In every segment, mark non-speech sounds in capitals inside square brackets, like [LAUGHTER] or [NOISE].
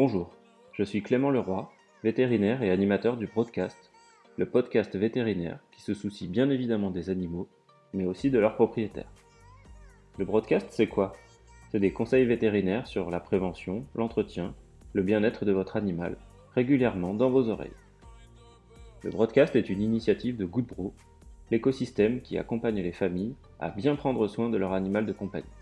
Bonjour, je suis Clément Leroy, vétérinaire et animateur du Broadcast, le podcast vétérinaire qui se soucie bien évidemment des animaux, mais aussi de leurs propriétaires. Le Broadcast, c'est quoi? C'est des conseils vétérinaires sur la prévention, l'entretien, le bien-être de votre animal, régulièrement dans vos oreilles. Le Broadcast est une initiative de Goodbro, l'écosystème qui accompagne les familles à bien prendre soin de leur animal de compagnie.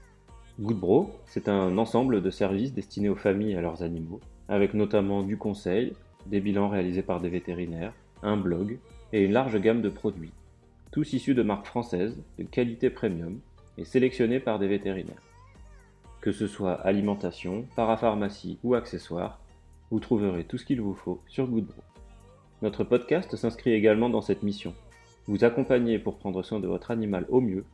Goodbro, c'est un ensemble de services destinés aux familles et à leurs animaux, avec notamment du conseil, des bilans réalisés par des vétérinaires, un blog et une large gamme de produits, tous issus de marques françaises de qualité premium et sélectionnés par des vétérinaires. Que ce soit alimentation, parapharmacie ou accessoires, vous trouverez tout ce qu'il vous faut sur Goodbro. Notre podcast s'inscrit également dans cette mission, vous accompagner pour prendre soin de votre animal au mieux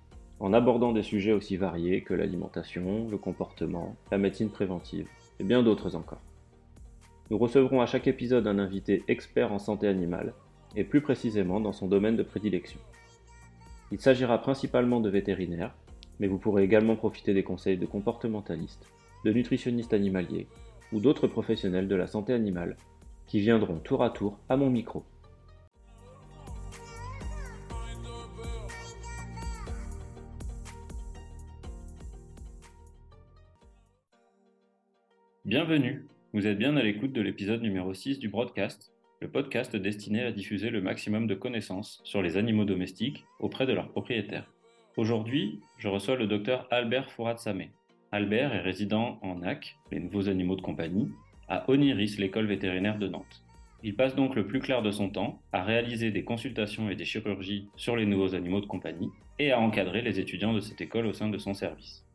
en abordant des sujets aussi variés que l'alimentation, le comportement, la médecine préventive et bien d'autres encore. Nous recevrons à chaque épisode un invité expert en santé animale et plus précisément dans son domaine de prédilection. Il s'agira principalement de vétérinaires, mais vous pourrez également profiter des conseils de comportementalistes, de nutritionnistes animaliers ou d'autres professionnels de la santé animale qui viendront tour à tour à mon micro. Bienvenue, vous êtes bien à l'écoute de l'épisode numéro 6 du Broadcast, le podcast destiné à diffuser le maximum de connaissances sur les animaux domestiques auprès de leurs propriétaires. Aujourd'hui, je reçois le docteur Albert Fourat-Samé. Albert est résident en NAC, les nouveaux animaux de compagnie, à Oniris, l'école vétérinaire de Nantes. Il passe donc le plus clair de son temps à réaliser des consultations et des chirurgies sur les nouveaux animaux de compagnie et à encadrer les étudiants de cette école au sein de son service.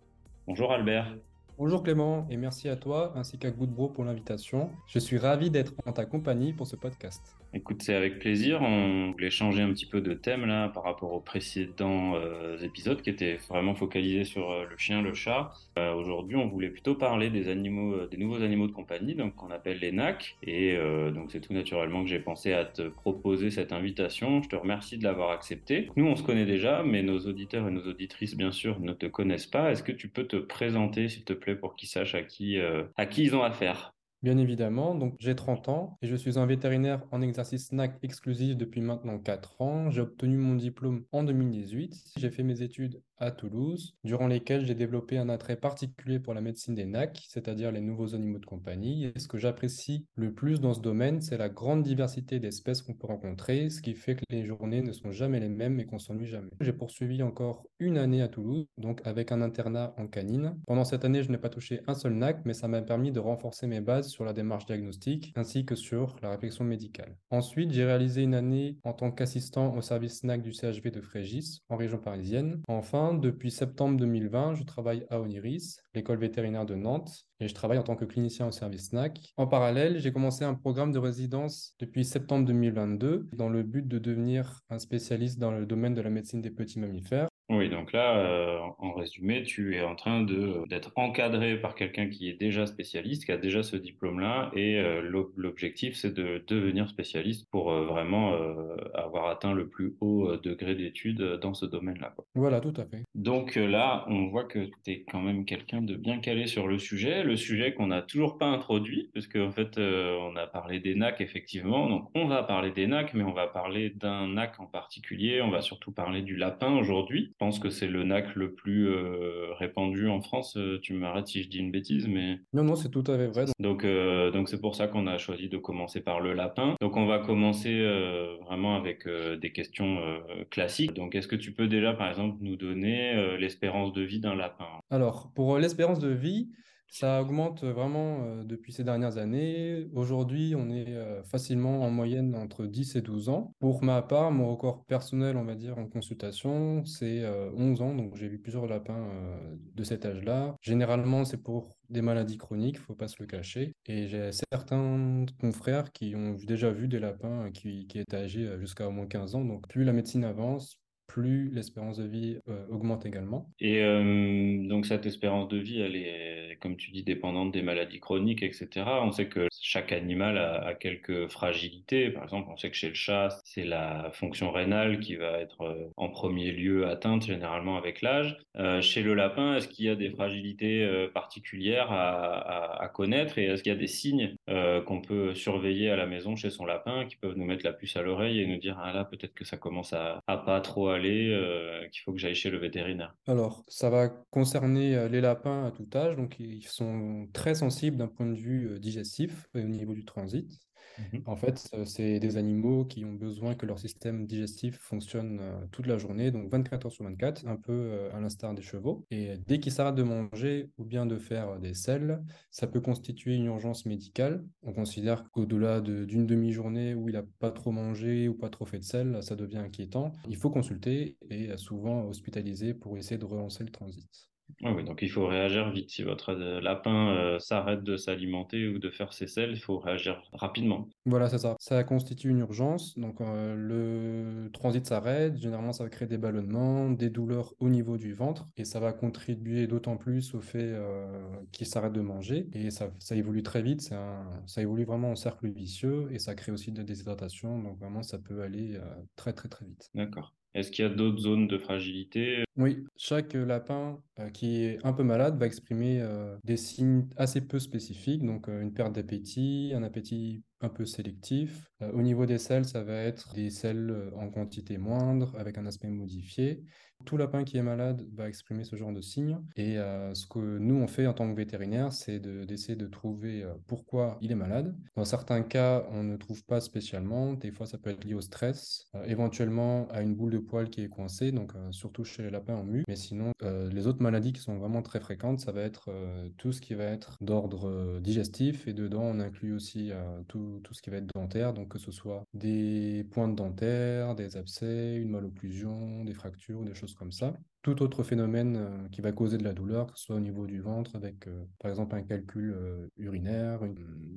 Bonjour Albert. Bonjour Clément et merci à toi ainsi qu'à Goodbro pour l'invitation. Je suis ravi d'être en ta compagnie pour ce podcast. Écoute, c'est avec plaisir. On voulait changer un petit peu de thème là par rapport aux précédents euh, épisodes qui étaient vraiment focalisés sur euh, le chien, le chat. Euh, aujourd'hui, on voulait plutôt parler des animaux, des nouveaux animaux de compagnie, donc qu'on appelle les NAC. Et donc c'est tout naturellement que j'ai pensé à te proposer cette invitation. Je te remercie de l'avoir accepté. Nous, on se connaît déjà, mais nos auditeurs et nos auditrices, bien sûr, ne te connaissent pas. Est-ce que tu peux te présenter, s'il te plaît, pour qu'ils sachent à qui ils ont affaire? Bien évidemment, donc j'ai 30 ans et je suis un vétérinaire en exercice NAC exclusif depuis maintenant 4 ans. J'ai obtenu mon diplôme en 2018. J'ai fait mes études à Toulouse, durant lesquelles j'ai développé un attrait particulier pour la médecine des NAC, c'est-à-dire les nouveaux animaux de compagnie. Et ce que j'apprécie le plus dans ce domaine, c'est la grande diversité d'espèces qu'on peut rencontrer, ce qui fait que les journées ne sont jamais les mêmes et qu'on s'ennuie jamais. J'ai poursuivi encore une année à Toulouse, donc avec un internat en canine. Pendant cette année, je n'ai pas touché un seul NAC, mais ça m'a permis de renforcer mes bases sur la démarche diagnostique ainsi que sur la réflexion médicale. Ensuite, j'ai réalisé une année en tant qu'assistant au service NAC du CHV de Frégis, en région parisienne. Enfin, depuis septembre 2020, je travaille à Oniris, l'école vétérinaire de Nantes, et je travaille en tant que clinicien au service SNAC. En parallèle, j'ai commencé un programme de résidence depuis septembre 2022 dans le but de devenir un spécialiste dans le domaine de la médecine des petits mammifères. Oui, donc là, euh, en résumé, tu es en train d'être encadré par quelqu'un qui est déjà spécialiste, qui a déjà ce diplôme-là, et euh, l'objectif, c'est de devenir spécialiste pour euh, vraiment avoir atteint le plus haut degré d'études dans ce domaine-là. Voilà, tout à fait. Donc là, on voit que tu es quand même quelqu'un de bien calé sur le sujet, le sujet qu'on n'a toujours pas introduit, puisque en fait, on a parlé des NAC, effectivement, donc on va parler des NAC, mais on va parler d'un NAC en particulier, on va surtout parler du lapin aujourd'hui. Je pense que c'est le NAC le plus euh, répandu en France. Euh, tu m'arrêtes si je dis une bêtise, mais... Non, non, c'est tout à fait vrai. Donc, euh, donc c'est pour ça qu'on a choisi de commencer par le lapin. Donc, on va commencer vraiment avec des questions classiques. Donc, est-ce que tu peux déjà, par exemple, nous donner l'espérance de vie d'un lapin? Alors, pour l'espérance de vie, ça augmente vraiment depuis ces dernières années. Aujourd'hui, on est facilement en moyenne entre 10 et 12 ans. Pour ma part, mon record personnel, on va dire, en consultation, c'est 11 ans. Donc, j'ai vu plusieurs lapins de cet âge-là. Généralement, c'est pour des maladies chroniques, il ne faut pas se le cacher. Et j'ai certains confrères qui ont déjà vu des lapins qui, qui étaient âgés jusqu'à au moins 15 ans. Donc, plus la médecine avance, plus l'espérance de vie euh, augmente également. Et euh, donc cette espérance de vie, elle est, comme tu dis, dépendante des maladies chroniques, etc. On sait que chaque animal a, quelques fragilités. Par exemple, on sait que chez le chat, c'est la fonction rénale qui va être euh, en premier lieu atteinte généralement avec l'âge. chez le lapin, est-ce qu'il y a des fragilités particulières à, connaître? Et est-ce qu'il y a des signes qu'on peut surveiller à la maison chez son lapin qui peuvent nous mettre la puce à l'oreille et nous dire ah là peut-être que ça commence à, à pas trop aller, euh, faut que j'aille chez le vétérinaire Alors, ça va concerner euh, les lapins à tout âge, donc ils sont très sensibles d'un point de vue euh, digestif et au niveau du transit. Mhm. En fait, euh, c'est des animaux qui ont besoin que leur système digestif fonctionne euh, toute la journée, donc 24 heures sur 24, un peu euh, à l'instar des chevaux. Et dès qu'ils s'arrêtent de manger ou bien de faire des selles, ça peut constituer une urgence médicale. On considère qu'au-delà d'une demi-journée où il n'a pas trop mangé ou pas trop fait de sel, ça devient inquiétant. Il faut consulter et souvent hospitaliser pour essayer de relancer le transit. Ah oui, donc il faut réagir vite. Si votre euh, lapin euh, s'arrête de s'alimenter ou de faire ses selles, il faut réagir rapidement. Voilà, c'est ça. Ça constitue une urgence. Donc euh, le transit s'arrête. Généralement, ça va créer des ballonnements, des douleurs au niveau du ventre. Et ça va contribuer d'autant plus au fait qu'il s'arrête de manger. Et ça, ça évolue très vite. ça évolue vraiment en cercle vicieux. Et ça crée aussi de la déshydratation. Donc vraiment, ça peut aller très, très, très vite. D'accord. Est-ce qu'il y a d'autres zones de fragilité Oui, chaque lapin qui est un peu malade va exprimer des signes assez peu spécifiques, donc une perte d'appétit, un appétit un peu sélectif. au niveau des selles, ça va être des selles en quantité moindre, avec un aspect modifié. Tout lapin qui est malade va exprimer ce genre de signes. Et ce que nous, on fait en tant que vétérinaire, c'est d'essayer de, trouver euh, pourquoi il est malade. Dans certains cas, on ne trouve pas spécialement. Des fois, ça peut être lié au stress, éventuellement à une boule de poil qui est coincée, donc surtout chez les lapins en mu. Mais sinon, les autres maladies qui sont vraiment très fréquentes, ça va être tout ce qui va être d'ordre digestif. Et dedans, on inclut aussi tout, tout, ce qui va être dentaire, donc que ce soit des pointes dentaires, des abcès, une malocclusion, des fractures, des choses comme ça. Tout autre phénomène euh, qui va causer de la douleur, que ce soit au niveau du ventre, avec euh, par exemple un calcul euh, urinaire.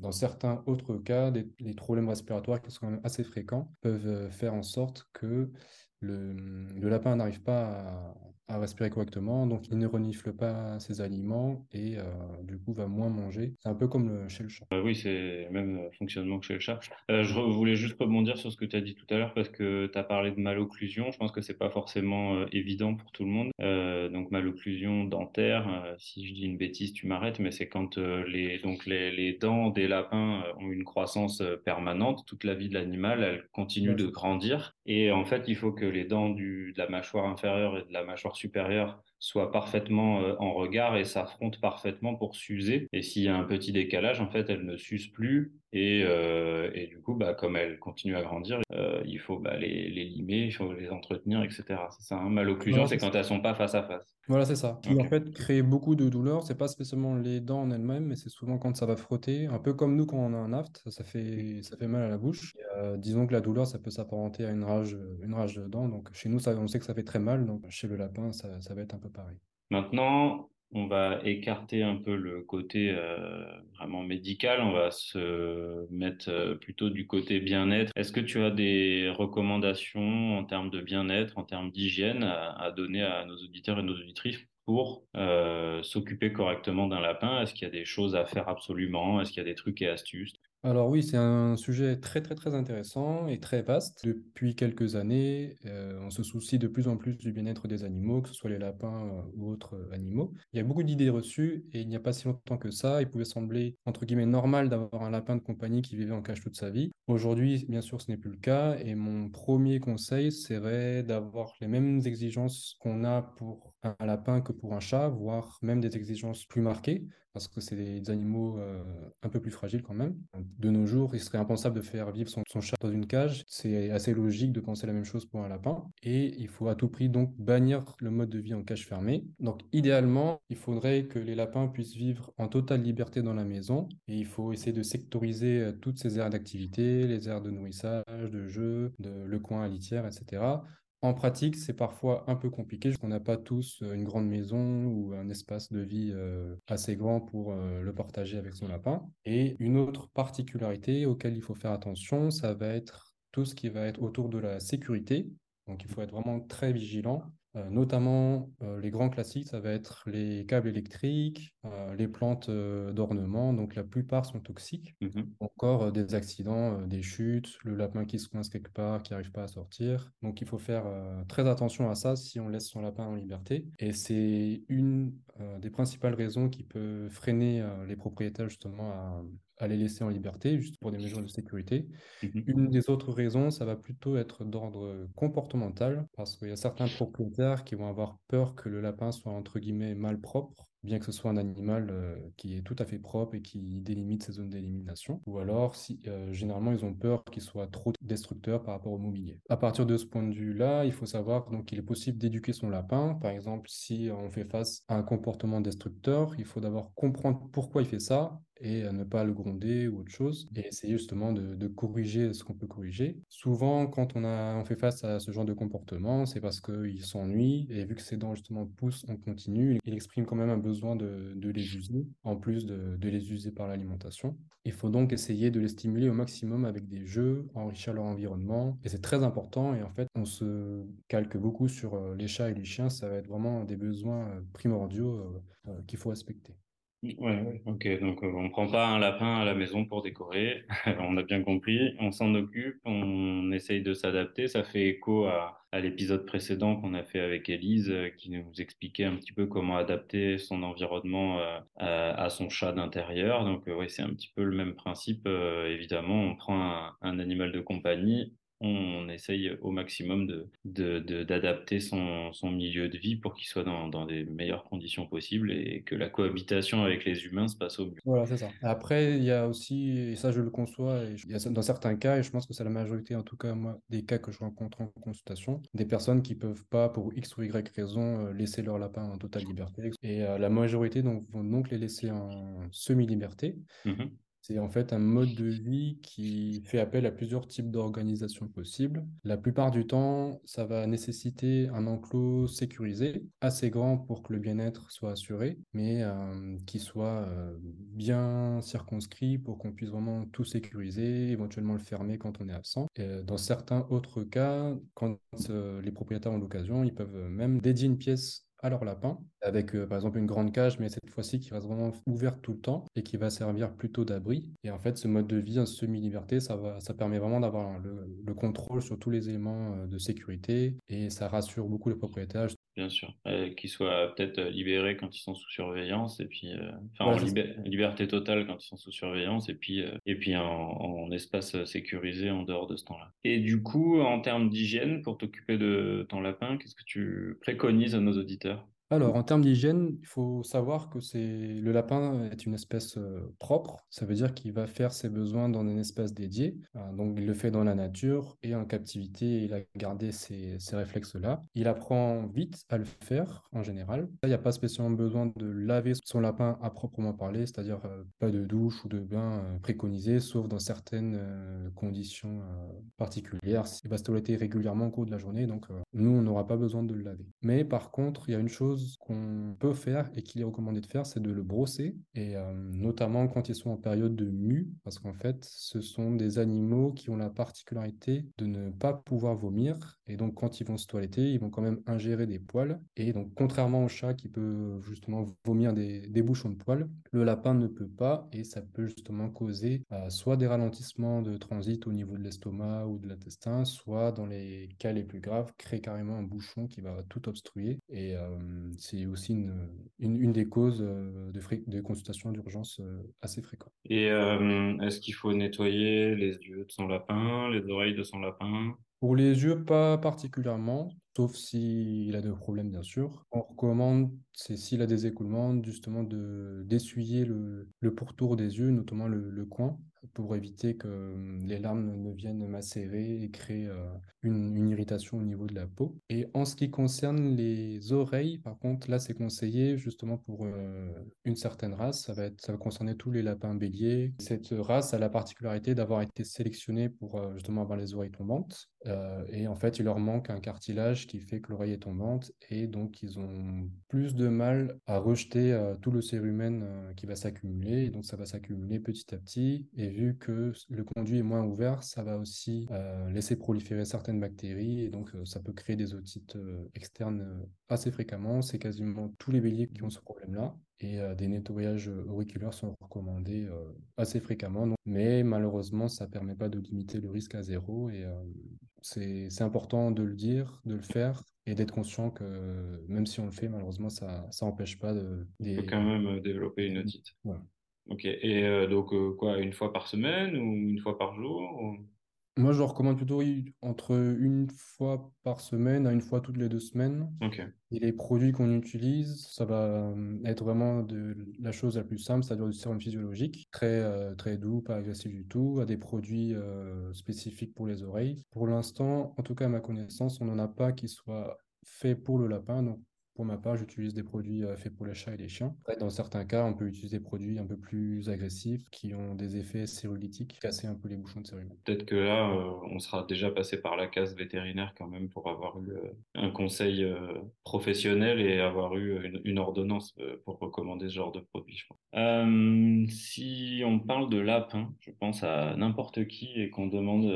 Dans certains autres cas, des, les problèmes respiratoires qui sont quand même assez fréquents peuvent faire en sorte que le, lapin n'arrive pas à, à respirer correctement, donc il ne renifle pas ses aliments et euh, du coup va moins manger. C'est un peu comme chez le chat. Euh, oui, c'est le même fonctionnement que chez le chat. Euh, je voulais juste rebondir sur ce que tu as dit tout à l'heure parce que tu as parlé de malocclusion. Je pense que c'est pas forcément évident pour tout le monde. donc malocclusion dentaire, si je dis une bêtise, tu m'arrêtes, mais c'est quand les, donc les, les, dents des lapins ont une croissance permanente toute la vie de l'animal, elles continuent de grandir et en fait il faut que les dents du, de la mâchoire inférieure et de la mâchoire supérieur soit parfaitement euh, en regard et s'affrontent parfaitement pour s'user. Et s'il y a un petit décalage, en fait, elles ne s'usent plus. Et, euh, et, du coup, bah, comme elles continuent à grandir, euh, il faut bah, les, les, limer, il faut les entretenir, etc. C'est ça, hein malocclusion, c'est quand elles sont pas face à face. Voilà, c'est ça. Qui en fait crée beaucoup de douleurs. C'est pas spécialement les dents en elles-mêmes, mais c'est souvent quand ça va frotter. Un peu comme nous quand on a un aft, ça fait, ça fait mal à la bouche. disons que la douleur, ça peut s'apparenter à une rage, une rage de dents. Donc chez nous, ça, on sait que ça fait très mal. Donc chez le lapin, ça, ça va être un peu Maintenant, on va écarter un peu le côté euh, vraiment médical, on va se mettre euh, plutôt du côté bien-être. Est-ce que tu as des recommandations en termes de bien-être, en termes d'hygiène à, donner à nos auditeurs et nos auditrices pour euh, s'occuper correctement d'un lapin? Est-ce qu'il y a des choses à faire absolument? Est-ce qu'il y a des trucs et astuces? Alors oui, c'est un sujet très très très intéressant et très vaste. Depuis quelques années, euh, on se soucie de plus en plus du bien-être des animaux, que ce soit les lapins euh, ou autres euh, animaux. Il y a beaucoup d'idées reçues et il n'y a pas si longtemps que ça, il pouvait sembler entre guillemets normal d'avoir un lapin de compagnie qui vivait en cage toute sa vie. Aujourd'hui, bien sûr, ce n'est plus le cas et mon premier conseil serait d'avoir les mêmes exigences qu'on a pour un lapin que pour un chat, voire même des exigences plus marquées parce que c'est des animaux euh, un peu plus fragiles quand même. De nos jours, il serait impensable de faire vivre son, chat dans une cage. C'est assez logique de penser la même chose pour un lapin. Et il faut à tout prix donc bannir le mode de vie en cage fermée. Donc idéalement, il faudrait que les lapins puissent vivre en totale liberté dans la maison. Et il faut essayer de sectoriser euh, toutes ces aires d'activité, les aires de nourrissage, de jeu, de, le coin à litière, etc en pratique, c'est parfois un peu compliqué. On n'a pas tous euh, une grande maison ou un espace de vie euh, assez grand pour euh, le partager avec son lapin. Et une autre particularité auquel il faut faire attention, ça va être tout ce qui va être autour de la sécurité. Donc, il faut être vraiment très vigilant. Euh, notamment, euh, les grands classiques, ça va être les câbles électriques, euh, les plantes d'ornement. Donc, la plupart sont toxiques. Mhm. Encore des accidents, des chutes, le lapin qui se coince quelque part, qui n'arrive pas à sortir. Donc, il faut faire très attention à ça si on laisse son lapin en liberté. Et c'est une des principales raisons qui peut freiner les propriétaires justement à, à les laisser en liberté, juste pour des mesures de sécurité. Mhm. Une des autres raisons, ça va plutôt être d'ordre comportemental, parce qu'il y a certains propriétaires qui vont avoir peur que le lapin soit, entre guillemets, mal propre bien que ce soit un animal euh, qui est tout à fait propre et qui délimite ses zones d'élimination, ou alors si euh, généralement ils ont peur qu'il soit trop destructeur par rapport au mobilier. À partir de ce point de vue-là, il faut savoir donc qu'il est possible d'éduquer son lapin. Par exemple, si on fait face à un comportement destructeur, il faut d'abord comprendre pourquoi il fait ça et ne pas le gronder ou autre chose, et essayer justement de, corriger ce qu'on peut corriger. Souvent, quand on, a, on fait face à ce genre de comportement, c'est parce qu'il s'ennuie, et vu que ses dents justement poussent en continu, il exprime quand même un besoin de, les user, en plus de, les user par l'alimentation. Il faut donc essayer de les stimuler au maximum avec des jeux, enrichir leur environnement, et c'est très important, et en fait, on se calque beaucoup sur euh, les chats et les chiens, ça va être vraiment des besoins euh, primordiaux euh, qu'il faut respecter. Ouais, ok. Donc, euh, on prend pas un lapin à la maison pour décorer. [LAUGHS] on a bien compris. On s'en occupe, on essaye de s'adapter. Ça fait écho à, l'épisode précédent qu'on a fait avec Elise, euh, qui nous expliquait un petit peu comment adapter son environnement euh, à, son chat d'intérieur. Donc, oui, c'est un petit peu le même principe. évidemment, on prend un animal de compagnie, on essaye au maximum de, d'adapter son, son, milieu de vie pour qu'il soit dans, dans les meilleures conditions possibles et que la cohabitation avec les humains se passe au mieux. Voilà, c'est ça. Après, il y a aussi, et ça je le conçois, et il y a dans certains cas, et je pense que c'est la majorité, en tout cas, moi, des cas que je rencontre en consultation, des personnes qui peuvent pas, pour X ou Y raison, euh, laisser leur lapin en totale liberté. Et euh, la majorité donc, vont donc les laisser en semi-liberté. Mmh c'est en fait un mode de vie qui fait appel à plusieurs types d'organisations possibles. La plupart du temps, ça va nécessiter un enclos sécurisé, assez grand pour que le bien-être soit assuré, mais euh, qui soit euh, bien circonscrit pour qu'on puisse vraiment tout sécuriser, éventuellement le fermer quand on est absent. Et dans certains autres cas, quand euh, les propriétaires ont l'occasion, ils peuvent même dédier une pièce à leur lapin, avec euh, par exemple une grande cage, mais cette fois-ci qui reste vraiment ouverte tout le temps et qui va servir plutôt d'abri. Et en fait, ce mode de vie en semi-liberté, ça, va, ça permet vraiment d'avoir le, le, contrôle sur tous les éléments euh, de sécurité et ça rassure beaucoup les propriétaires bien sûr. Euh, qu'ils soient peut-être libérés quand ils sont sous surveillance, et puis, euh, enfin, en liberté totale quand ils sont sous surveillance, et puis, et puis en, en, espace sécurisé en dehors de ce temps-là. Et du coup, en termes d'hygiène, pour t'occuper de ton lapin, qu'est-ce que tu préconises à nos auditeurs? Alors, en termes d'hygiène, il faut savoir que c'est le lapin est une espèce euh, propre. Ça veut dire qu'il va faire ses besoins dans un espace dédié. Euh, donc, il le fait dans la nature et en captivité, il a gardé ces, réflexes-là. Il apprend vite à le faire en général. il n'y a pas spécialement besoin de laver son lapin à proprement parler, c'est-à-dire euh, pas de douche ou de bain préconisé, sauf dans certaines conditions particulières. Il va se toiletter régulièrement au cours de la journée, donc nous, on n'aura pas besoin de le laver. Mais par contre, il y a une chose qu'on peut faire et qu'il est recommandé de faire, c'est de le brosser, et euh, notamment quand ils sont en période de mue, parce qu'en fait, ce sont des animaux qui ont la particularité de ne pas pouvoir vomir, et donc quand ils vont se toiletter, ils vont quand même ingérer des poils, et donc contrairement au chat qui peut justement vomir des, bouchons de poils, le lapin ne peut pas, et ça peut justement causer euh, soit des ralentissements de transit au niveau de l'estomac ou de l'intestin, soit dans les cas les plus graves, créer carrément un bouchon qui va tout obstruer, et euh, c'est aussi une, une, des causes euh, de, de consultations d'urgence euh, assez fréquentes. Et euh, est-ce qu'il faut nettoyer les yeux de son lapin, les oreilles de son lapin? Pour les yeux, pas particulièrement, sauf s'il a des problèmes, bien sûr. On recommande, c'est s'il a des écoulements, justement de d'essuyer le, le pourtour des yeux, notamment le, le coin, pour éviter que hum, les larmes ne viennent macérer et créer euh, une, une, irritation au niveau de la peau. Et en ce qui concerne les oreilles, par contre, là, c'est conseillé justement pour euh, une certaine race. Ça va, être, ça va concerner tous les lapins béliers. Cette race a la particularité d'avoir été sélectionnée pour euh, justement avoir les oreilles tombantes. Euh, et en fait, il leur manque un cartilage qui fait que l'oreille est tombante et donc ils ont plus de mal à rejeter euh, tout le cérumen euh, qui va s'accumuler. Et donc ça va s'accumuler petit à petit. Et vu que le conduit est moins ouvert, ça va aussi laisser proliférer certaines bactéries et donc ça peut créer des otites externes assez fréquemment. C'est quasiment tous les béliers qui ont ce problème-là et des nettoyages auriculaires sont recommandés assez fréquemment. mais malheureusement, ça ne permet pas de limiter le risque à zéro et c'est important de le dire, de le faire et d'être conscient que même si on le fait, malheureusement, ça n'empêche pas de... Des... quand même développer une otite. Ok, et donc quoi, une fois par semaine ou une fois par jour moi, je recommande plutôt entre une fois par semaine à une fois toutes les deux semaines. Et les produits qu'on utilise, ça va euh, être vraiment de la chose la plus simple, c'est-à-dire du sérum physiologique, très, euh, très doux, pas agressif du tout, à des produits euh, spécifiques pour les oreilles. Pour l'instant, en tout cas à ma connaissance, on n'en a pas qui soit fait pour le lapin. Donc pour ma part, j'utilise des produits euh, faits pour les chats et les chiens. dans certains cas, on peut utiliser des produits un peu plus agressifs qui ont des effets cérulytiques, casser un peu les bouchons de cérumen. Peut-être que là, euh, on sera déjà passé par la case vétérinaire quand même pour avoir eu euh, un conseil professionnel et avoir eu une, ordonnance pour recommander ce genre de produit, je pense. si on parle de lapin, je pense à n'importe qui et qu'on demande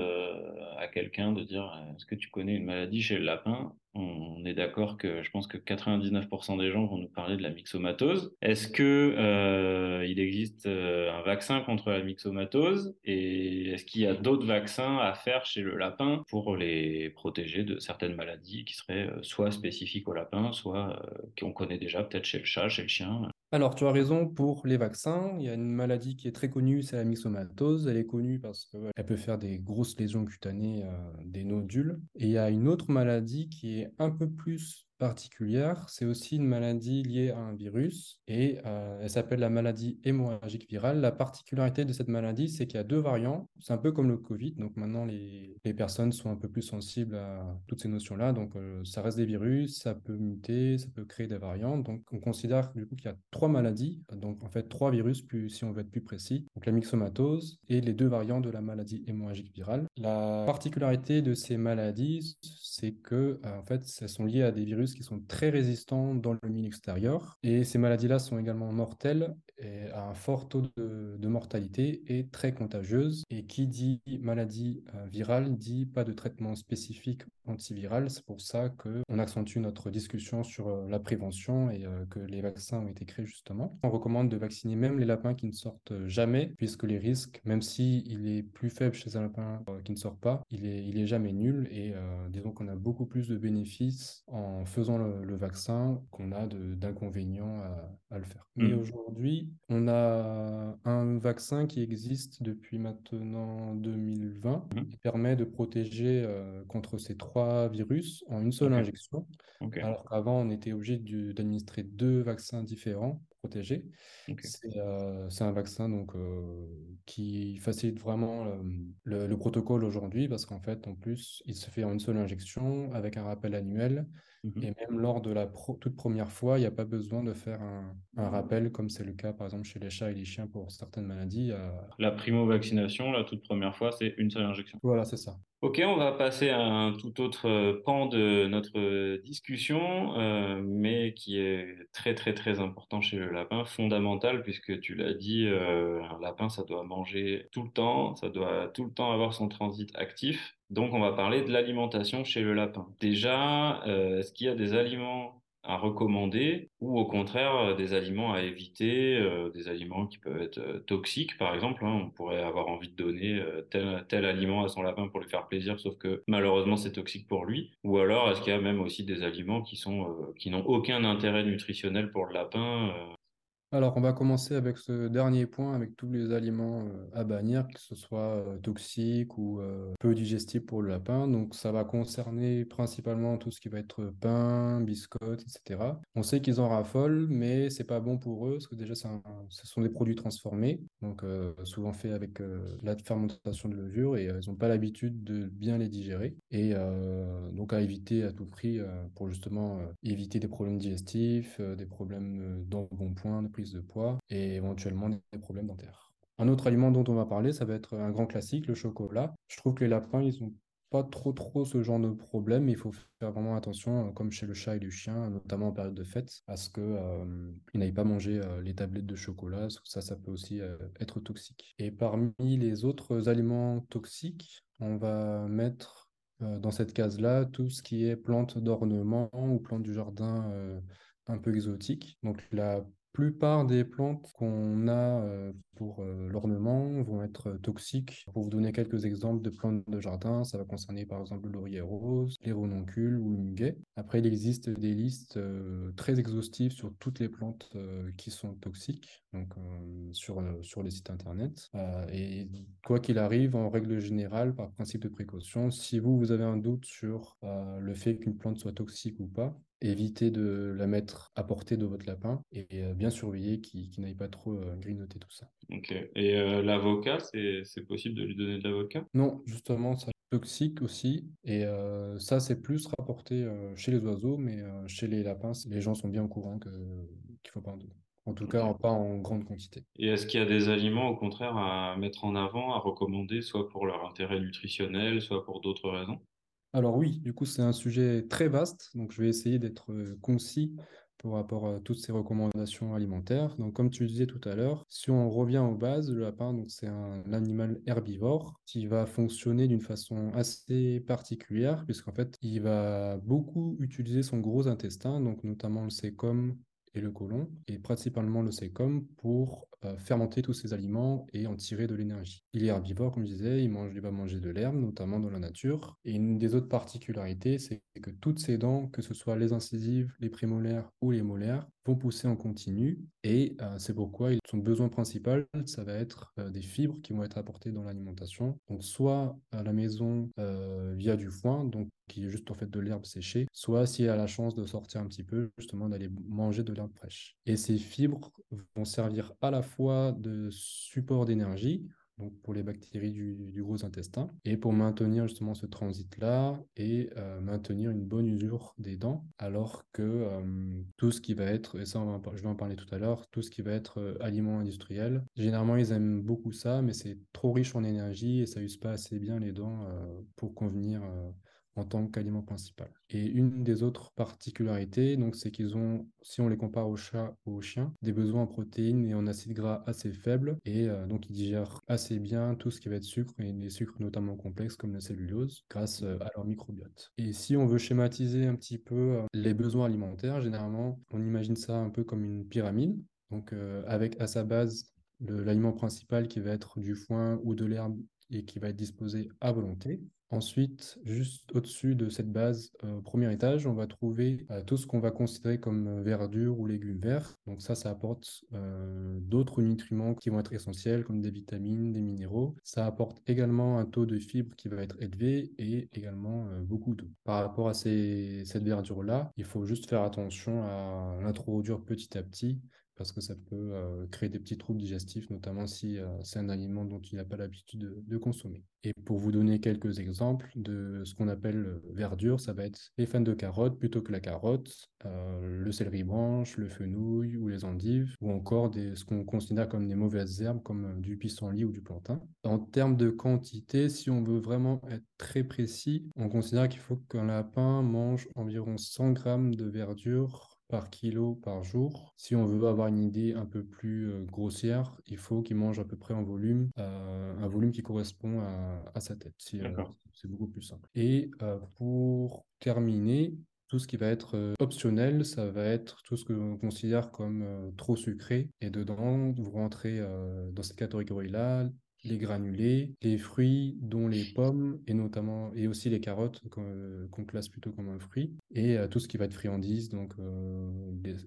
à quelqu'un de dire est-ce que tu connais une maladie chez le lapin? On est d'accord que je pense que 99% des gens vont nous parler de la myxomatose. Est-ce que euh, il existe euh, un vaccin contre la myxomatose? Et est-ce qu'il y a d'autres vaccins à faire chez le lapin pour les protéger de certaines maladies qui seraient euh, soit spécifiques au lapin, soit qu'on connaît déjà peut-être chez le chat, chez le chien? Alors, tu as raison pour les vaccins. Il y a une maladie qui est très connue, c'est la myxomatose. Elle est connue parce qu'elle peut faire des grosses lésions cutanées, des nodules. Et il y a une autre maladie qui est un peu plus particulière. C'est aussi une maladie liée à un virus et euh, elle s'appelle la maladie hémorragique virale. La particularité de cette maladie, c'est qu'il y a deux variants. C'est un peu comme le Covid. Donc maintenant, les, les personnes sont un peu plus sensibles à toutes ces notions-là. Donc euh, ça reste des virus, ça peut muter, ça peut créer des variantes. Donc on considère du coup qu'il y a trois maladies. Donc en fait, trois virus, plus, si on veut être plus précis. Donc la myxomatose et les deux variants de la maladie hémorragique virale. La particularité de ces maladies, c'est que euh, en fait, elles sont liées à des virus qui sont très résistants dans le milieu extérieur. Et ces maladies-là sont également mortelles et à un fort taux de, mortalité et très contagieuse. Et qui dit maladie euh, virale dit pas de traitement spécifique antiviral. C'est pour ça qu'on accentue notre discussion sur euh, la prévention et euh, que les vaccins ont été créés justement. On recommande de vacciner même les lapins qui ne sortent jamais, puisque les risques, même si est plus faible chez un lapin qui ne sort pas, il est, il est jamais nul. Et disons qu'on a beaucoup plus de bénéfices en faisant le, vaccin qu'on a d'inconvénients à, le faire. Mais mmh. aujourd'hui, on a un vaccin qui existe depuis maintenant 2020 mmh. qui permet de protéger euh, contre ces trois virus en une seule injection. Alors qu'avant, on était obligé d'administrer deux vaccins différents protégés. Euh, c'est un vaccin donc, euh, qui facilite vraiment le protocole aujourd'hui parce qu'en fait, en plus, il se fait en une seule injection avec un rappel annuel Mmh et même lors de la toute première fois, il n'y a pas besoin de faire un, rappel, comme c'est le cas par exemple chez les chats et les chiens pour certaines maladies. La primo-vaccination, la toute première fois, c'est une seule injection. Voilà, c'est ça. Ok, on va passer à un tout autre euh, pan de notre discussion, euh, mais qui est très très très important chez le lapin, fondamental, puisque tu l'as dit, euh, un lapin, ça doit manger tout le temps, ça doit tout le temps avoir son transit actif. Donc, on va parler de l'alimentation chez le lapin. Déjà, est-ce qu'il y a des aliments à recommander ou au contraire euh, des aliments à éviter, euh, des aliments qui peuvent être euh, toxiques? Par exemple. Hein. on pourrait avoir envie de donner tel, tel aliment à son lapin pour lui faire plaisir, sauf que malheureusement c'est toxique pour lui. Ou alors est-ce qu'il y a même aussi des aliments qui sont qui n'ont aucun intérêt nutritionnel pour le lapin alors, on va commencer avec ce dernier point, avec tous les aliments euh, à bannir, que ce soit euh, toxiques ou euh, peu digestibles pour le lapin. Donc, ça va concerner principalement tout ce qui va être pain, biscottes, etc. On sait qu'ils en raffolent, mais c'est pas bon pour eux, parce que déjà, ce sont des produits transformés, donc souvent faits avec la fermentation de levure, et ils n'ont pas l'habitude de bien les digérer. Et donc, à éviter à tout prix pour justement éviter des problèmes digestifs, des problèmes d'embonpoint, de prise de poids et éventuellement des problèmes dentaires. Un autre aliment dont on va parler, ça va être un grand classique, le chocolat. Je trouve que les lapins, ils ont pas trop trop ce genre de problème, il faut faire vraiment attention, euh, comme chez le chat et le chien, notamment en période de fête, à ce que euh, n'aillent pas manger euh, les tablettes de chocolat, ça, ça peut aussi euh, être toxique. Et parmi les autres aliments toxiques, on va mettre dans cette case-là tout ce qui est plantes d'ornement ou plantes du jardin un peu exotiques. Donc la plupart des plantes qu'on a euh, pour euh, l'ornement vont être toxiques. Pour vous donner quelques exemples de plantes de jardin, ça va concerner par exemple le laurier rose, les renoncule ou le muguet. Après, il existe des listes euh, très exhaustives sur toutes les plantes euh, qui sont toxiques, donc euh, sur, euh, sur les sites internet. Euh, et quoi qu'il arrive, en règle générale, par principe de précaution, si vous, vous avez un doute sur euh, le fait qu'une plante soit toxique ou pas, évitez de la mettre à portée de votre lapin et euh, bien surveiller qu'il n'aille pas trop euh, grignoter tout ça. Ok. Et euh, l'avocat, c'est possible de lui donner de l'avocat? Non, justement, ça toxique aussi. Et euh, ça, c'est plus rapporté euh, chez les oiseaux, mais euh, chez les lapins, les gens sont bien au courant qu'il faut pas en donner. En tout cas, pas en grande quantité. Et est-ce qu'il y a des aliments, au contraire, à mettre en avant, à recommander, soit pour leur intérêt nutritionnel, soit pour d'autres raisons? Alors oui, du coup, c'est un sujet très vaste, donc je vais essayer d'être euh, concis par rapport à toutes ces recommandations alimentaires. Donc, comme tu disais tout à l'heure, si on revient aux bases, le lapin, donc c'est un animal herbivore qui va fonctionner d'une façon assez particulière, puisqu'en fait, il va beaucoup utiliser son gros intestin, donc notamment le sécom et le côlon, et principalement le sécom pour fermenter tous ces aliments et en tirer de l'énergie. Il est herbivore, comme je disais, il mange, il va manger de l'herbe, notamment dans la nature. Et une des autres particularités, c'est que toutes ses dents, que ce soit les incisives, les prémolaires ou les molaires, vont pousser en continu. Et euh, c'est pourquoi son besoin principal, ça va être euh, des fibres qui vont être apportées dans l'alimentation. Donc soit à la maison euh, via du foin, donc qui est juste en fait de l'herbe séchée, soit s'il a la chance de sortir un petit peu, justement d'aller manger de l'herbe fraîche. Et ces fibres vont servir à la fois de support d'énergie, donc pour les bactéries du, gros intestin, et pour maintenir justement ce transit-là et euh, maintenir une bonne usure des dents, alors que euh, tout ce qui va être, et ça on va je vais en parler tout à l'heure, tout ce qui va être euh, aliments industriels, généralement ils aiment beaucoup ça, mais c'est trop riche en énergie et ça use pas assez bien les dents euh, pour convenir en tant qu'aliment principal. Et une des autres particularités, donc, c'est qu'ils ont, si on les compare aux chats ou aux chiens, des besoins en protéines et en acides gras assez faibles, et euh, donc ils digèrent assez bien tout ce qui va être sucre, et des sucres notamment complexes comme la cellulose, grâce euh, à leur microbiote. Et si on veut schématiser un petit peu euh, les besoins alimentaires, généralement, on imagine ça un peu comme une pyramide, donc avec à sa base l'aliment principal qui va être du foin ou de l'herbe et qui va être disposé à volonté. Ensuite, juste au-dessus de cette base, euh, premier étage, on va trouver euh, tout ce qu'on va considérer comme euh, verdure ou légumes verts. Donc ça, ça apporte euh, d'autres nutriments qui vont être essentiels, comme des vitamines, des minéraux. Ça apporte également un taux de fibres qui va être élevé et également beaucoup d'eau. Par rapport à ces- cette verdure-là, il faut juste faire attention à l'introduire petit à petit parce que ça peut euh, créer des petits troubles digestifs, notamment si euh, c'est un aliment dont il n'a pas l'habitude de, consommer. Et pour vous donner quelques exemples de ce qu'on appelle euh, verdure, ça va être les fans de carottes plutôt que la carotte, le céleri branche, le fenouil ou les endives, ou encore des, ce qu'on considère comme des mauvaises herbes comme du pissenlit ou du plantain. En termes de quantité, si on veut vraiment être très précis, on considère qu'il faut qu'un lapin mange environ 100 grammes de verdure par kilo par jour. Si on veut avoir une idée un peu plus euh, grossière, il faut qu'il mange à peu près en volume, euh, un volume qui correspond à, à sa tête. Si, euh, c'est beaucoup plus simple. Et euh, pour terminer, tout ce qui va être optionnel, ça va être tout ce que l'on considère comme trop sucré. Et dedans, vous rentrez dans cette catégorie-là les granulés, les fruits, dont les pommes, et notamment, et aussi les carottes qu'on euh, classe plutôt comme un fruit, et euh, tout ce qui va être friandise, donc, euh,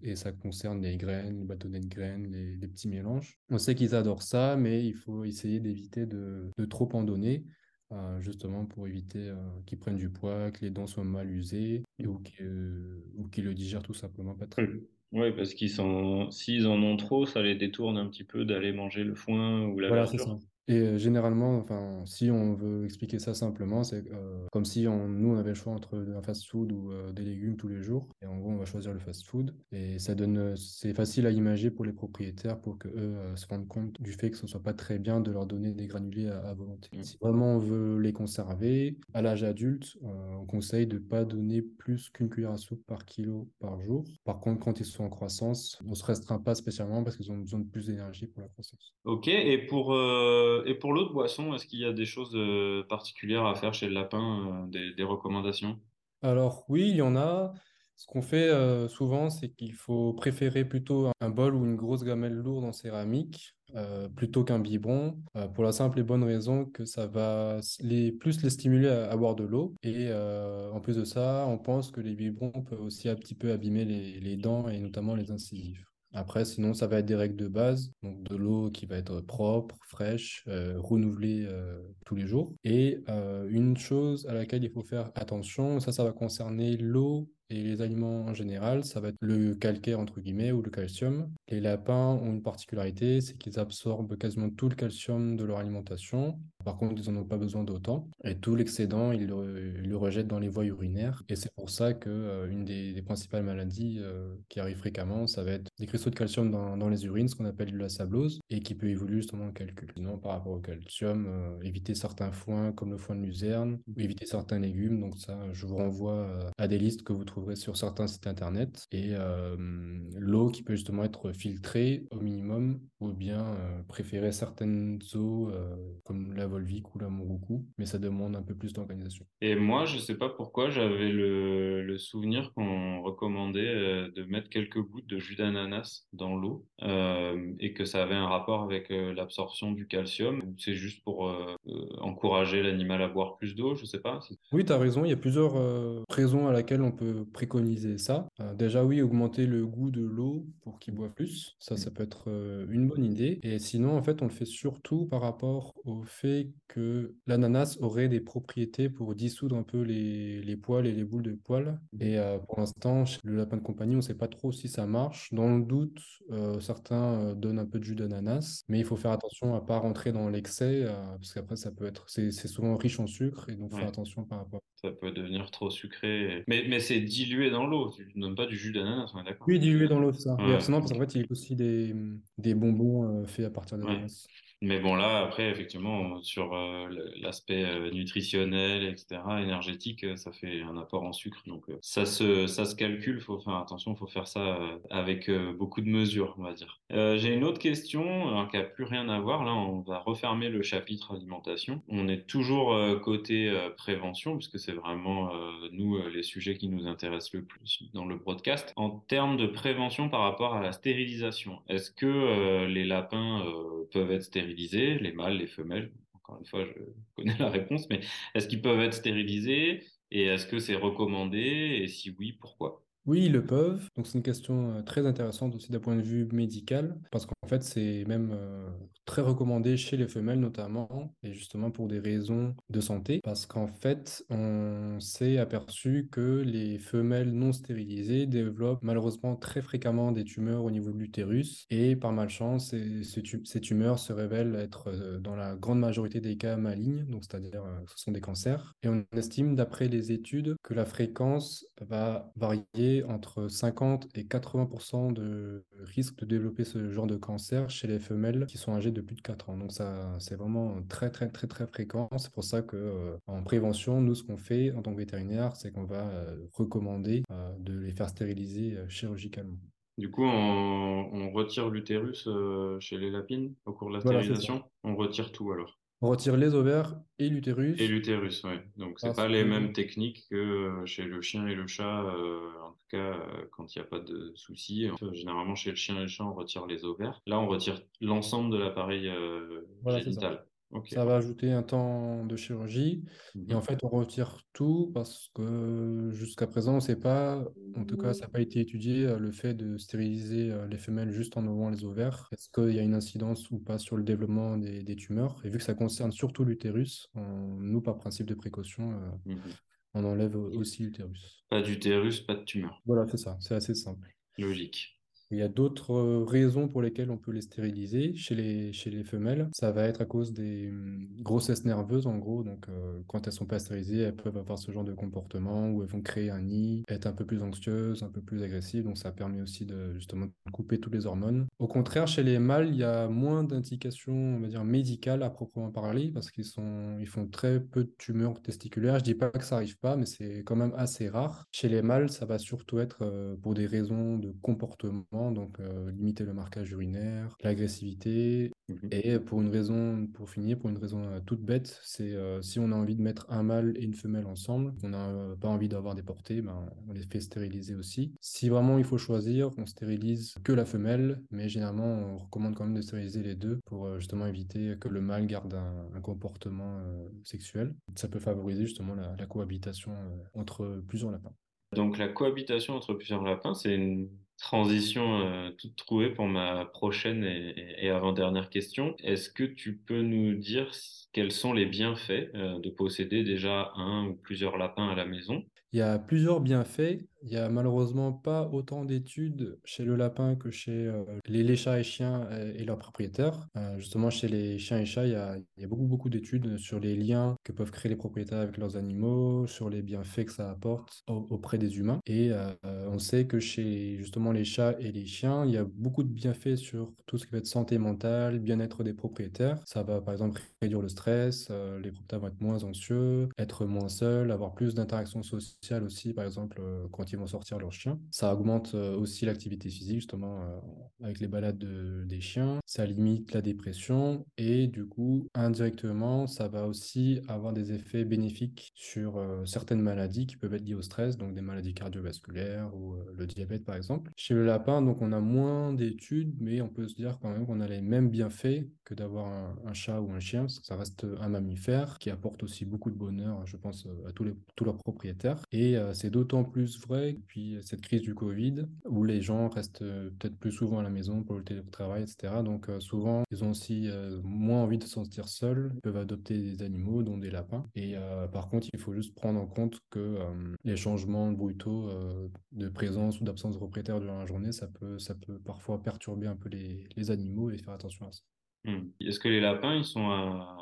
et ça concerne les graines, les bâtonnets de graines, les, les petits mélanges. On sait qu'ils adorent ça, mais il faut essayer d'éviter de, de trop en donner, euh, justement pour éviter euh, qu'ils prennent du poids, que les dents soient mal usées, et, ou qu'ils le digèrent tout simplement pas très bien. Oui, parce qu'ils s'ils en ont trop, ça les détourne un petit peu d'aller manger le foin ou la Voilà, verdure. Et euh, généralement, enfin, si on veut expliquer ça simplement, c'est euh, comme si on, nous, on avait le choix entre un fast-food ou euh, des légumes tous les jours. Et en gros, on va choisir le fast-food. Et ça donne, c'est facile à imager pour les propriétaires pour que eux se rendent compte du fait que ce soit pas très bien de leur donner des granulés à, volonté. Mm. Si vraiment on veut les conserver, à l'âge adulte, on conseille de pas donner plus qu'une cuillère à soupe par kilo par jour. Par contre, quand ils sont en croissance, on se restreint pas spécialement parce qu'ils ont besoin de plus d'énergie pour la croissance. Ok, et pour, et pour l'autre boisson, est-ce qu'il y a des choses euh, particulières à faire chez le lapin, euh, des, recommandations? Alors oui, il y en a. Ce qu'on fait euh, souvent, c'est qu'il faut préférer plutôt un bol ou une grosse gamelle lourde en céramique plutôt qu'un biberon, pour la simple et bonne raison que ça va plus les stimuler à, boire de l'eau. Et en plus de ça, on pense que les biberons peuvent aussi un petit peu abîmer les, les dents et notamment les incisives. Après, sinon, ça va être des règles de base, donc de l'eau qui va être propre, fraîche, euh, renouvelée euh, tous les jours. Et euh, une chose à laquelle il faut faire attention, ça, ça va concerner l'eau et les aliments en général, ça va être le calcaire entre guillemets ou le calcium. Les lapins ont une particularité, c'est qu'ils absorbent quasiment tout le calcium de leur alimentation. Par contre, ils n'en ont pas besoin d'autant. Et tout l'excédent, ils le, rejettent dans les voies urinaires. Et c'est pour ça qu'une euh, une des, principales maladies euh, qui arrivent fréquemment, ça va être des cristaux de calcium dans, les urines, ce qu'on appelle de la sablose, et qui peut évoluer justement en calcul. Sinon, par rapport au calcium, euh, éviter certains foins comme le foin de luzerne, ou éviter certains légumes. Donc ça, je vous renvoie à des listes que vous trouvez sur certains sites internet. Et euh, l'eau qui peut justement être filtrée au minimum, ou bien euh, préférer certaines eaux euh, comme la Volvic ou la Moruku, mais ça demande un peu plus d'organisation. Et moi, je sais pas pourquoi, j'avais le, souvenir qu'on recommandait de mettre quelques gouttes de jus d'ananas dans l'eau et que ça avait un rapport avec l'absorption du calcium. C'est juste pour encourager l'animal à boire plus d'eau, je sais pas. Oui, tu as raison, il y a plusieurs raisons à laquelle on peut préconiser ça. Euh, déjà, oui, augmenter le goût de l'eau pour qu'il boive plus. Ça, ça peut être euh, une bonne idée. Et sinon, en fait, on le fait surtout par rapport au fait que l'ananas aurait des propriétés pour dissoudre un peu les, poils et les boules de poils. Et euh, pour l'instant, chez le lapin de compagnie, on ne sait pas trop si ça marche. Dans le doute, certains donnent un peu de jus d'ananas, mais il faut faire attention à ne pas rentrer dans l'excès, parce qu'après, ça peut être, c'est souvent riche en sucre, et donc faire attention par rapport. Ça peut devenir trop sucré. Mais, mais c'est dilué dans l'eau. Tu ne donnes pas du jus d'ananas, on est d'accord? Oui, dilué dans l'eau, ça. Et absolument, parce qu'en fait, il y a aussi des, des bonbons euh, faits à partir d'ananas. Mais bon, là, après, effectivement, sur euh, l'aspect euh, nutritionnel, etc., énergétique, euh, ça fait un apport en sucre. Donc, ça, se, ça se calcule, faut faire attention, faut faire ça avec beaucoup de mesures, on va dire. J'ai une autre question alors, qui n'a plus rien à voir. Là, on va refermer le chapitre alimentation. On est toujours côté prévention, puisque c'est vraiment, nous, les sujets qui nous intéressent le plus dans le broadcast. En termes de prévention par rapport à la stérilisation, est-ce que les lapins peuvent être stérilisés les mâles, les femelles Encore une fois, je [LAUGHS] connais la réponse, mais est-ce qu'ils peuvent être stérilisés et est-ce que c'est recommandé et si oui, pourquoi? Oui, ils le peuvent. Donc c'est une question euh, très intéressante aussi d'un point de vue médical, parce qu'en fait c'est même euh, très recommandé chez les femelles notamment, et justement pour des raisons de santé, parce qu'en fait on s'est aperçu que les femelles non stérilisées développent malheureusement très fréquemment des tumeurs au niveau de l'utérus, et par malchance ces, tumeurs se révèlent être euh, dans la grande majorité des cas malignes, donc c'est-à-dire ce sont des cancers, et on estime d'après les études que la fréquence va varier entre 50 et 80% de risque de développer ce genre de cancer chez les femelles qui sont âgées de plus de 4 ans. Donc ça, c'est vraiment très très très très fréquent. C'est pour ça que euh, en prévention, nous ce qu'on fait en tant que vétérinaire, c'est qu'on va euh, recommander euh, de les faire stériliser chirurgicalement. Du coup, on, retire l'utérus chez les lapines au cours de la stérilisation? on retire tout alors? On retire les ovaires et l'utérus. Et l'utérus, oui. Donc, c'est pas les mêmes techniques que chez le chien et le chat, en tout cas, quand il n'y a pas de soucis. généralement, chez le chien et le chat, on retire les ovaires. Là, on retire l'ensemble de l'appareil génital. Ça va ajouter un temps de chirurgie. Et en mmh fait, on retire tout parce que jusqu'à présent, on ne sait pas, en tout cas, ça n'a pas été étudié, euh, le fait de stériliser euh, les femelles juste en ouvrant les ovaires. Est-ce qu'il y a une incidence ou pas sur le développement des, tumeurs? Et vu que ça concerne surtout l'utérus, nous, par principe de précaution, euh, mmh on enlève aussi l'utérus. Pas d'utérus, pas de tumeur. Voilà, c'est ça. C'est assez simple. Logique. Il y a d'autres raisons pour lesquelles on peut les stériliser chez les, chez les femelles. Ça va être à cause des hum, grossesses nerveuses, en gros. Donc, quand elles sont pas stérilisées, elles peuvent avoir ce genre de comportement où elles vont créer un nid, être un peu plus anxieuses, un peu plus agressives. Donc, ça permet aussi de justement couper toutes les hormones. Au contraire, chez les mâles, il y a moins d'indications, on va dire, médicales à proprement parler parce qu'ils sont, ils font très peu de tumeurs testiculaires. Je dis pas que ça arrive pas, mais c'est quand même assez rare. Chez les mâles, ça va surtout être pour des raisons de comportement donc euh, limiter le marquage urinaire, l'agressivité. Mhm. Et pour une raison, pour finir, pour une raison euh, toute bête, c'est euh, si on a envie de mettre un mâle et une femelle ensemble, on n'a pas envie d'avoir des portées, ben, on les fait stériliser aussi. Si vraiment il faut choisir, on stérilise que la femelle, mais généralement on recommande quand même de stériliser les deux pour justement éviter que le mâle garde un, comportement sexuel. Ça peut favoriser justement la, la cohabitation entre plusieurs lapins. Donc la cohabitation entre plusieurs lapins, c'est une transition euh, toute trouvée pour ma prochaine et, avant-dernière question. Est-ce que tu peux nous dire quels sont les bienfaits euh, de posséder déjà un ou plusieurs lapins à la maison? Il y a plusieurs bienfaits. Il n'y a malheureusement pas autant d'études chez le lapin que chez euh, les, chats et chiens euh, et, leurs propriétaires. Euh, justement, chez les chiens et chats, il y a, beaucoup, beaucoup d'études sur les liens que peuvent créer les propriétaires avec leurs animaux, sur les bienfaits que ça apporte auprès des humains. Et on sait que chez justement les chats et les chiens, il y a beaucoup de bienfaits sur tout ce qui va être santé mentale, bien-être des propriétaires. Ça va par exemple réduire le stress, les propriétaires vont être moins anxieux, être moins seuls, avoir plus d'interactions sociales aussi, par exemple, quand ils vont sortir leurs chiens. Ça augmente euh, aussi l'activité physique, justement, euh, avec les balades des chiens. Ça limite la dépression et du coup, indirectement, ça va aussi avoir des effets bénéfiques sur euh, certaines maladies qui peuvent être liées au stress, donc des maladies cardiovasculaires ou le diabète, par exemple. Chez le lapin, donc, on a moins d'études, mais on peut se dire quand même qu'on a les mêmes bienfaits que d'avoir un, chat ou un chien, parce que ça reste un mammifère qui apporte aussi beaucoup de bonheur, je pense, à tous leurs propriétaires. Et c'est d'autant plus vrai depuis cette crise du Covid, où les gens restent euh, peut-être plus souvent à la maison pour le télétravail, etc. Donc euh, souvent, ils ont aussi euh, moins envie de se sentir seuls, ils peuvent adopter des animaux, dont des lapins. Et par contre, il faut juste prendre en compte que les changements brutaux de présence ou d'absence de propriétaire durant la journée, ça peut, ça peut parfois perturber un peu les, les animaux et faire attention à ça. Hmm. Est-ce que les lapins, ils sont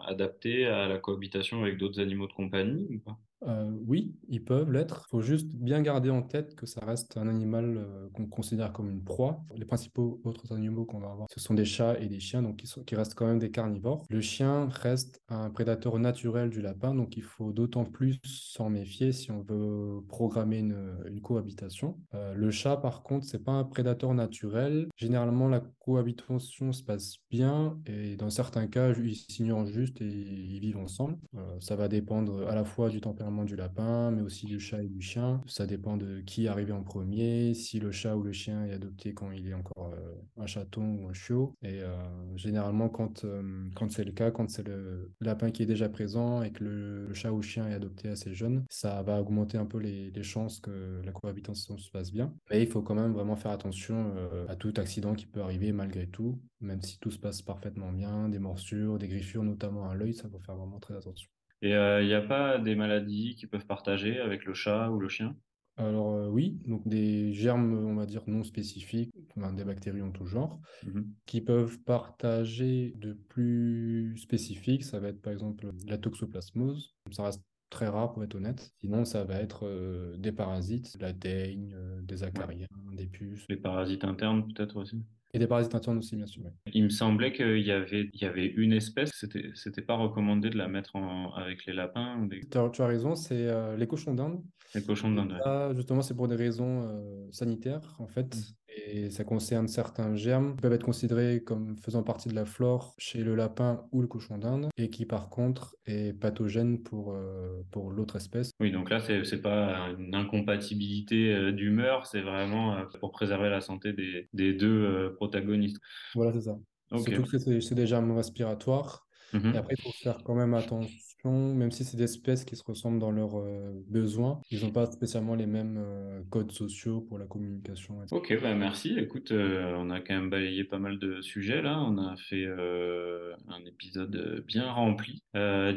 adaptés à la cohabitation avec d'autres animaux de compagnie ou pas? Euh, oui, ils peuvent l'être. Il faut juste bien garder en tête que ça reste un animal euh, qu'on considère comme une proie. Les principaux autres animaux qu'on va avoir, ce sont des chats et des chiens, donc qui, restent quand même des carnivores. Le chien reste un prédateur naturel du lapin, donc il faut d'autant plus s'en méfier si on veut programmer une, une cohabitation. Euh, le chat, par contre, c'est pas un prédateur naturel. Généralement, la cohabitation se passe bien et dans certains cas, ils s'ignorent juste et ils vivent ensemble. ça va dépendre à la fois du tempérament du lapin, mais aussi du chat et du chien. Ça dépend de qui est arrivé en premier, si le chat ou le chien est adopté quand il est encore euh, un chaton ou un chiot. Et euh, généralement, quand, euh, quand c'est le cas, quand c'est le lapin qui est déjà présent et que le, chat ou le chien est adopté assez jeune, ça va augmenter un peu les, chances que la cohabitation se passe bien. Mais il faut quand même vraiment faire attention à tout accident qui peut arriver malgré tout, même si tout se passe parfaitement bien, des morsures, des griffures, notamment à l'œil, ça faut faire vraiment très attention. Et il euh, n'y a pas des maladies qu'ils peuvent partager avec le chat ou le chien? Alors euh, oui, donc des germes, on va dire, non spécifiques, des bactéries en tout genre, mhm. qui peuvent partager de plus spécifiques. Ça va être par exemple la toxoplasmose. Ça reste très rare pour être honnête. Sinon, ça va être euh, des parasites, la teigne, des acariens, des puces. Les parasites internes peut-être aussi? Et des parasites internes aussi, bien sûr. Il me semblait qu'il y avait, il y avait une espèce, c'était, c'était pas recommandé de la mettre avec les lapins ou tu, as, raison, c'est euh, les cochons d'Inde. Les cochons d'Inde, Justement, c'est pour des raisons euh, sanitaires, en fait. Et ça concerne certains germes qui peuvent être considérés comme faisant partie de la flore chez le lapin ou le cochon d'Inde et qui par contre est pathogène pour, euh, pour l'autre espèce. Oui, donc là, c'est n'est pas une incompatibilité euh, d'humeur, c'est vraiment euh, pour préserver la santé des, des deux protagonistes. Voilà, c'est ça. Surtout que c'est des germes respiratoires Et mhm. après, il faut faire quand même attention, même si c'est des espèces qui se ressemblent dans leurs euh, besoins, ils n'ont pas spécialement les mêmes euh, codes sociaux pour la communication. Ok, bah merci. Écoute, euh, on a quand même balayé pas mal de sujets là. On a fait un épisode bien rempli.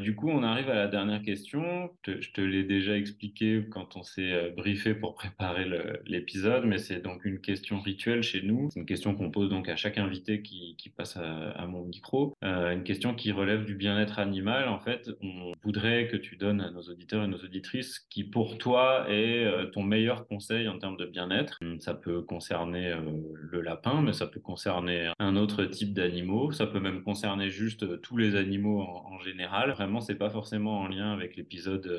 du coup, on arrive à la dernière question. je te l'ai déjà expliqué quand on s'est briefé pour préparer l'épisode, mais c'est donc une question rituelle chez nous. C'est une question qu'on pose donc à chaque invité qui, qui passe à, à mon micro. une question qui relève du bien-être animal, en fait, on voudrait que tu donnes à nos auditeurs et nos auditrices qui, pour toi, est euh, ton meilleur conseil en termes de bien-être. Ça peut concerner euh, le lapin, mais ça peut concerner un autre type d'animaux. Ça peut même concerner juste euh, tous les animaux en, général. Vraiment, c'est pas forcément en lien avec l'épisode,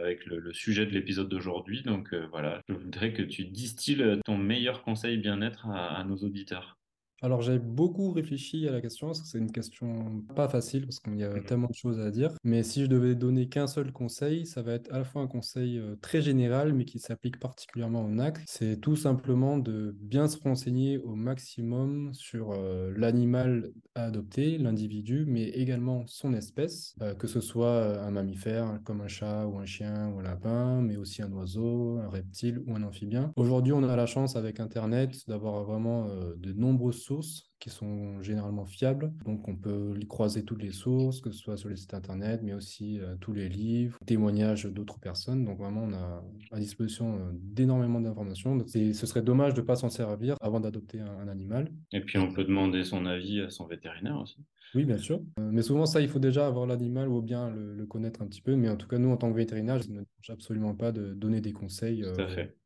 avec le, sujet de l'épisode d'aujourd'hui. Donc voilà, je voudrais que tu distilles ton meilleur conseil bien-être à nos auditeurs. Alors j'ai beaucoup réfléchi à la question, parce que c'est une question pas facile, parce qu'il y a mmh tellement de choses à dire. Mais si je devais donner qu'un seul conseil, ça va être à la fois un conseil euh, très général, mais qui s'applique particulièrement au NAC. C'est tout simplement de bien se renseigner au maximum sur euh, l'animal à adopter, l'individu, mais également son espèce, euh, que ce soit un mammifère comme un chat ou un chien ou un lapin, mais aussi un oiseau, un reptile ou un amphibien. Aujourd'hui, on a la chance avec Internet d'avoir vraiment de nombreuses sources qui sont généralement fiables. Donc on peut croiser toutes les sources, que ce soit sur les sites internet, mais aussi euh, tous les livres, témoignages d'autres personnes. Donc vraiment, on a à disposition euh, d'énormément d'informations. Ce serait dommage de ne pas s'en servir avant d'adopter un, animal. Et puis on peut demander son avis à son vétérinaire aussi. Oui, bien sûr. Euh, mais souvent, ça, il faut déjà avoir l'animal ou bien le, connaître un petit peu. Mais en tout cas, nous, en tant que vétérinaire, je ne absolument pas de donner des conseils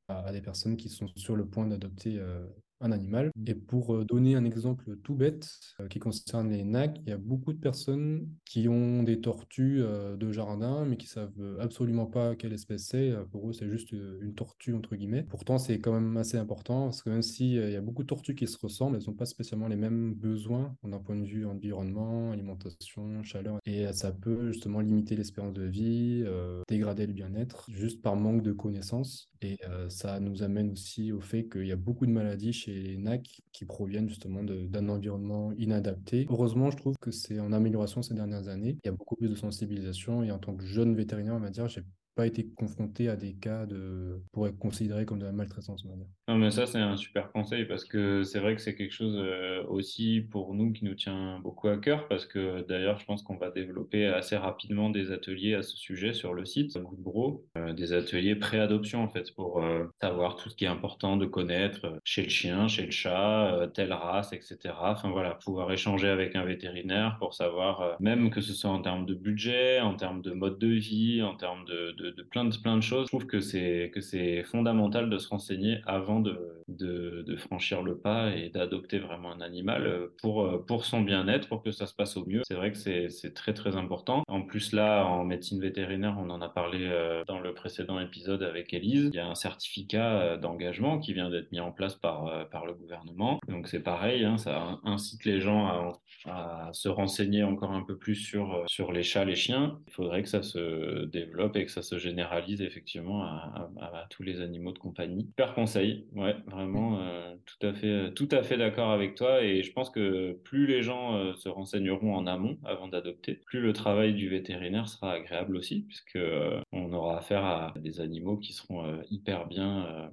à, à, des personnes qui sont sur le point d'adopter animal. Et pour euh, donner un exemple tout bête euh, qui concerne les nacs, il y a beaucoup de personnes qui ont des tortues euh, de jardin, mais qui savent absolument pas quelle espèce c'est. Pour eux, c'est juste une tortue, entre guillemets. Pourtant, c'est quand même assez important, parce que même s'il il y a beaucoup de tortues qui se ressemblent, elles n'ont pas spécialement les mêmes besoins d'un point de vue environnement, alimentation, chaleur. Et ça peut justement limiter l'espérance de vie, dégrader le bien-être, juste par manque de connaissances. Et ça nous amène aussi au fait qu'il y a beaucoup de maladies chez les NAC qui proviennent justement d'un environnement inadapté. Heureusement, je trouve que c'est en amélioration ces dernières années. Il y a beaucoup plus de sensibilisation et en tant que jeune vétérinaire, on va dire, j'ai pas été confronté à des cas de pour être considéré comme de la maltraitance. Non, mais ça, c'est un super conseil parce que c'est vrai que c'est quelque chose euh, aussi pour nous qui nous tient beaucoup à cœur parce que d'ailleurs, je pense qu'on va développer assez rapidement des ateliers à ce sujet sur le site Goodbro, euh, des ateliers pré-adoption en fait pour euh, savoir tout ce qui est important de connaître chez le chien, chez le chat, telle race, etc. Enfin voilà, pouvoir échanger avec un vétérinaire pour savoir, même que ce soit en termes de budget, en termes de mode de vie, en termes de, plein de plein de choses. Je trouve que c'est que c'est fondamental de se renseigner avant de, de, franchir le pas et d'adopter vraiment un animal euh, pour euh, pour son bien-être, pour que ça se passe au mieux. C'est vrai que c'est très très important. En plus là, en médecine vétérinaire, on en a parlé euh, dans le précédent épisode avec Elise. Il y a un certificat d'engagement qui vient d'être mis en place par par le gouvernement. Donc c'est pareil, hein, ça incite les gens à, à se renseigner encore un peu plus sur sur les chats, les chiens. Il faudrait que ça se développe et que ça se généralise effectivement à, tous les animaux de compagnie. Super conseil, ouais, vraiment euh, tout à fait, tout à fait d'accord avec toi. Et je pense que plus les gens euh, se renseigneront en amont avant d'adopter, plus le travail du vétérinaire sera agréable aussi, puisque euh, on aura affaire à des animaux qui seront hyper bien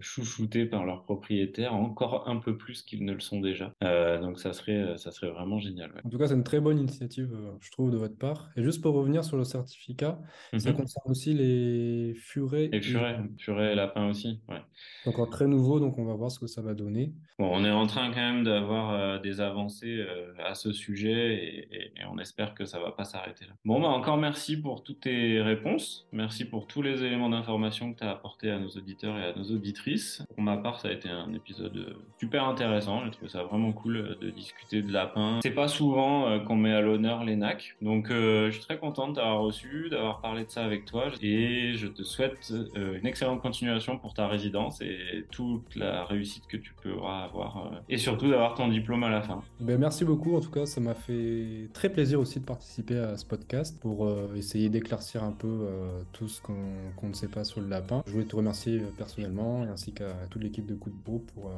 chouchoutés par leurs propriétaires, encore un peu plus qu'ils ne le sont déjà. donc ça serait, ça serait vraiment génial. En tout cas, c'est une très bonne initiative, je trouve, de votre part. Et juste pour revenir sur le certificat, ça concerne aussi les furets. Les furets, furets et lapins aussi, ouais. Encore très nouveau, donc on va voir ce que ça va donner. Bon, on est en train quand même d'avoir euh, des avancées euh, à ce sujet et, on espère que ça va pas s'arrêter là. Bon, bah encore merci pour toutes tes réponses. Merci pour tous les éléments d'information que tu as apportés à nos auditeurs et à nos auditrices. Pour ma part, ça a été un épisode euh, super intéressant. J'ai trouvé ça vraiment cool de discuter de lapins. C'est pas souvent qu'on met à l'honneur les NAC, donc je suis très content de t'avoir reçu, d'avoir parlé de ça toi et je te souhaite une excellente continuation pour ta résidence et toute la réussite que tu pourras avoir euh, et surtout d'avoir ton diplôme à la fin. Ben, merci beaucoup, en tout cas, ça m'a fait très plaisir aussi de participer à ce podcast pour euh, essayer d'éclaircir un peu euh, tout ce qu'on ne sait pas sur le lapin. Je voulais te remercier personnellement ainsi qu'à toute l'équipe de Coup de Bro pour,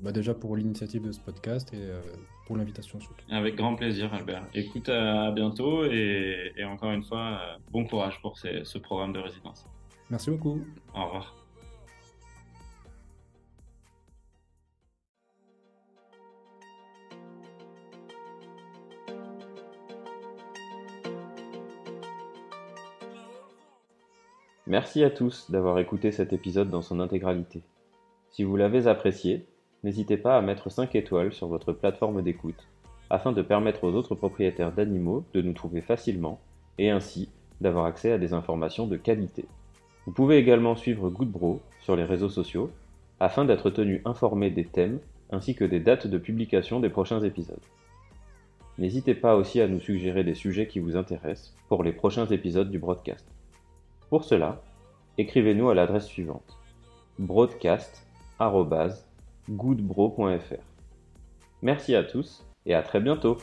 bah, déjà pour l'initiative de ce podcast et pour l'invitation surtout. Avec grand plaisir, Albert. Écoute, à bientôt et, encore une fois, bon courage pour ce programme de résidence. Merci beaucoup. Au revoir. Merci à tous d'avoir écouté cet épisode dans son intégralité. Si vous l'avez apprécié, n'hésitez pas à mettre 5 étoiles sur votre plateforme d'écoute afin de permettre aux autres propriétaires d'animaux de nous trouver facilement et ainsi d'avoir accès à des informations de qualité. Vous pouvez également suivre Goodbro sur les réseaux sociaux afin d'être tenu informé des thèmes ainsi que des dates de publication des prochains épisodes. N'hésitez pas aussi à nous suggérer des sujets qui vous intéressent pour les prochains épisodes du broadcast. Pour cela, écrivez-nous à l'adresse suivante broadcast.goodbro.fr. Merci à tous et à très bientôt